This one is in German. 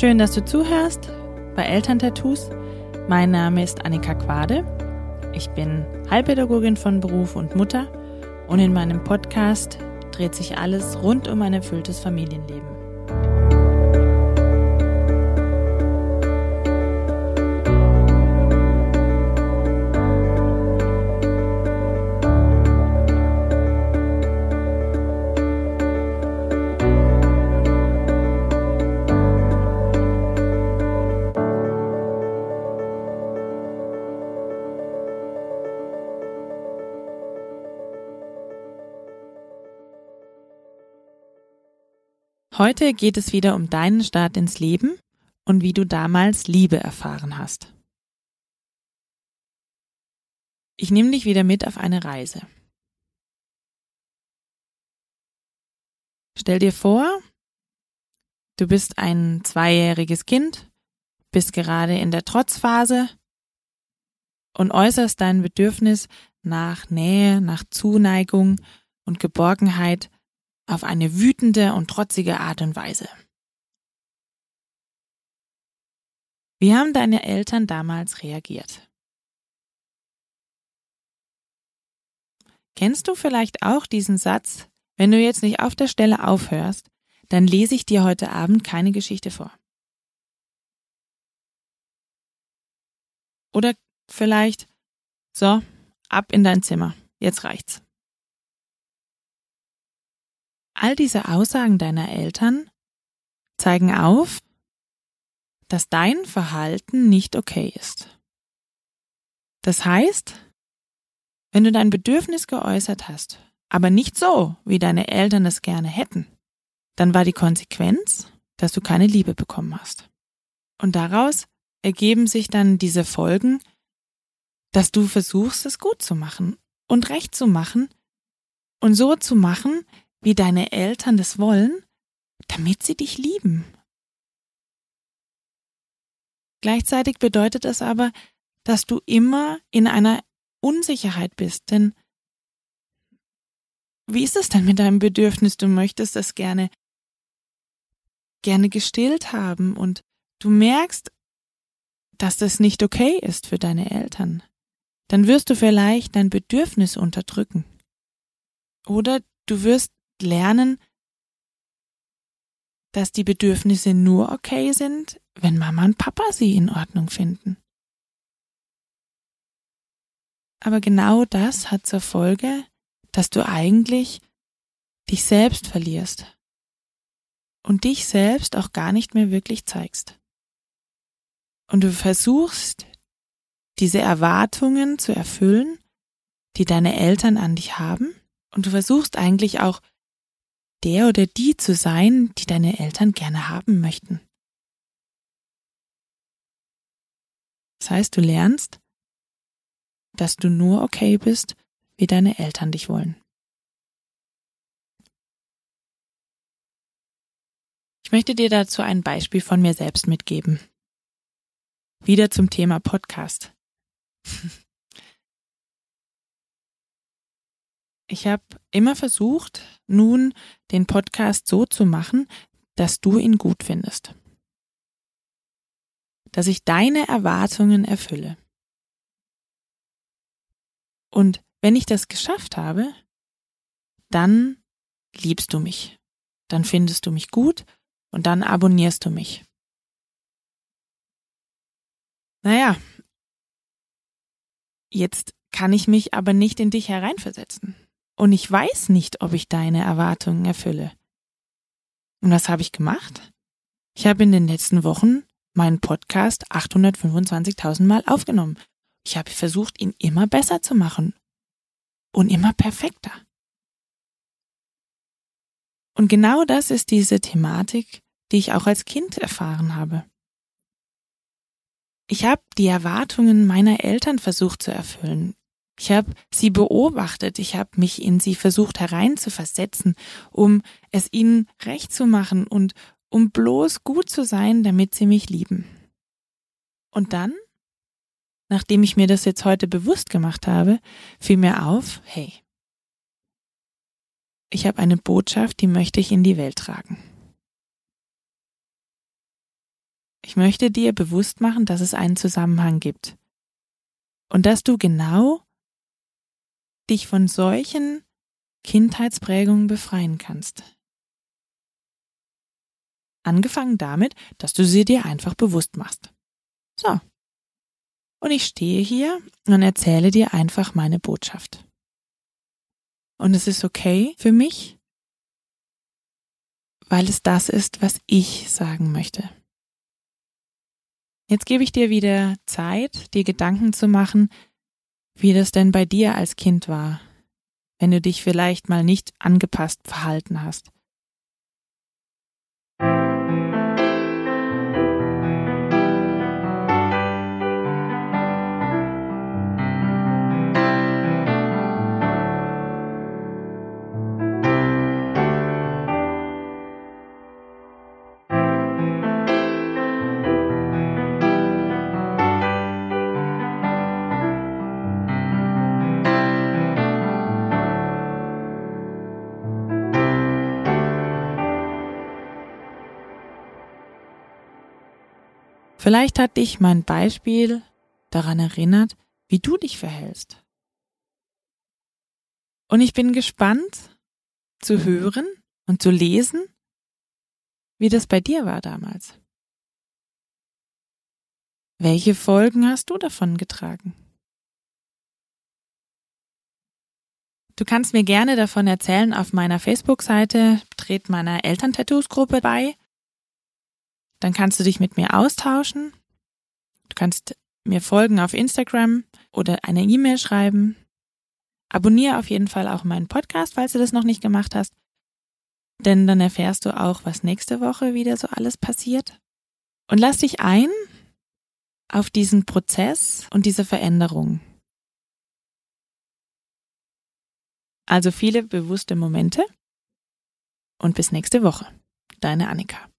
Schön, dass du zuhörst bei Elterntattoos. Mein Name ist Annika Quade. Ich bin Heilpädagogin von Beruf und Mutter und in meinem Podcast dreht sich alles rund um ein erfülltes Familienleben. Heute geht es wieder um deinen Start ins Leben und wie du damals Liebe erfahren hast. Ich nehme dich wieder mit auf eine Reise. Stell dir vor, du bist ein zweijähriges Kind, bist gerade in der Trotzphase und äußerst dein Bedürfnis nach Nähe, nach Zuneigung und Geborgenheit auf eine wütende und trotzige Art und Weise. Wie haben deine Eltern damals reagiert? Kennst du vielleicht auch diesen Satz, wenn du jetzt nicht auf der Stelle aufhörst, dann lese ich dir heute Abend keine Geschichte vor. Oder vielleicht, so, ab in dein Zimmer, jetzt reicht's. All diese Aussagen deiner Eltern zeigen auf, dass dein Verhalten nicht okay ist. Das heißt, wenn du dein Bedürfnis geäußert hast, aber nicht so, wie deine Eltern es gerne hätten, dann war die Konsequenz, dass du keine Liebe bekommen hast. Und daraus ergeben sich dann diese Folgen, dass du versuchst, es gut zu machen und recht zu machen und so zu machen, wie deine Eltern das wollen, damit sie dich lieben. Gleichzeitig bedeutet es aber, dass du immer in einer Unsicherheit bist, denn wie ist es denn mit deinem Bedürfnis? Du möchtest es gerne, gerne gestillt haben und du merkst, dass das nicht okay ist für deine Eltern. Dann wirst du vielleicht dein Bedürfnis unterdrücken. Oder du wirst lernen, dass die Bedürfnisse nur okay sind, wenn Mama und Papa sie in Ordnung finden. Aber genau das hat zur Folge, dass du eigentlich dich selbst verlierst und dich selbst auch gar nicht mehr wirklich zeigst. Und du versuchst, diese Erwartungen zu erfüllen, die deine Eltern an dich haben, und du versuchst eigentlich auch der oder die zu sein, die deine Eltern gerne haben möchten. Das heißt, du lernst, dass du nur okay bist, wie deine Eltern dich wollen. Ich möchte dir dazu ein Beispiel von mir selbst mitgeben. Wieder zum Thema Podcast. Ich habe immer versucht, nun den Podcast so zu machen, dass du ihn gut findest. Dass ich deine Erwartungen erfülle. Und wenn ich das geschafft habe, dann liebst du mich. Dann findest du mich gut und dann abonnierst du mich. Naja, jetzt kann ich mich aber nicht in dich hereinversetzen und ich weiß nicht, ob ich deine Erwartungen erfülle. Und was habe ich gemacht? Ich habe in den letzten Wochen meinen Podcast 825.000 Mal aufgenommen. Ich habe versucht, ihn immer besser zu machen und immer perfekter. Und genau das ist diese Thematik, die ich auch als Kind erfahren habe. Ich habe die Erwartungen meiner Eltern versucht zu erfüllen. Ich habe sie beobachtet, ich habe mich in sie versucht hereinzuversetzen, um es ihnen recht zu machen und um bloß gut zu sein, damit sie mich lieben. Und dann, nachdem ich mir das jetzt heute bewusst gemacht habe, fiel mir auf, hey, ich habe eine Botschaft, die möchte ich in die Welt tragen. Ich möchte dir bewusst machen, dass es einen Zusammenhang gibt. Und dass du genau dich von solchen Kindheitsprägungen befreien kannst. Angefangen damit, dass du sie dir einfach bewusst machst. So. Und ich stehe hier und erzähle dir einfach meine Botschaft. Und es ist okay für mich, weil es das ist, was ich sagen möchte. Jetzt gebe ich dir wieder Zeit, dir Gedanken zu machen, wie das denn bei dir als Kind war, wenn du dich vielleicht mal nicht angepasst verhalten hast. Vielleicht hat dich mein Beispiel daran erinnert, wie du dich verhältst. Und ich bin gespannt zu hören und zu lesen, wie das bei dir war damals. Welche Folgen hast du davon getragen? Du kannst mir gerne davon erzählen auf meiner Facebook-Seite, tret meiner Elterntattoos-Gruppe bei dann kannst du dich mit mir austauschen. Du kannst mir folgen auf Instagram oder eine E-Mail schreiben. Abonniere auf jeden Fall auch meinen Podcast, falls du das noch nicht gemacht hast. Denn dann erfährst du auch, was nächste Woche wieder so alles passiert. Und lass dich ein auf diesen Prozess und diese Veränderung. Also viele bewusste Momente und bis nächste Woche. Deine Annika.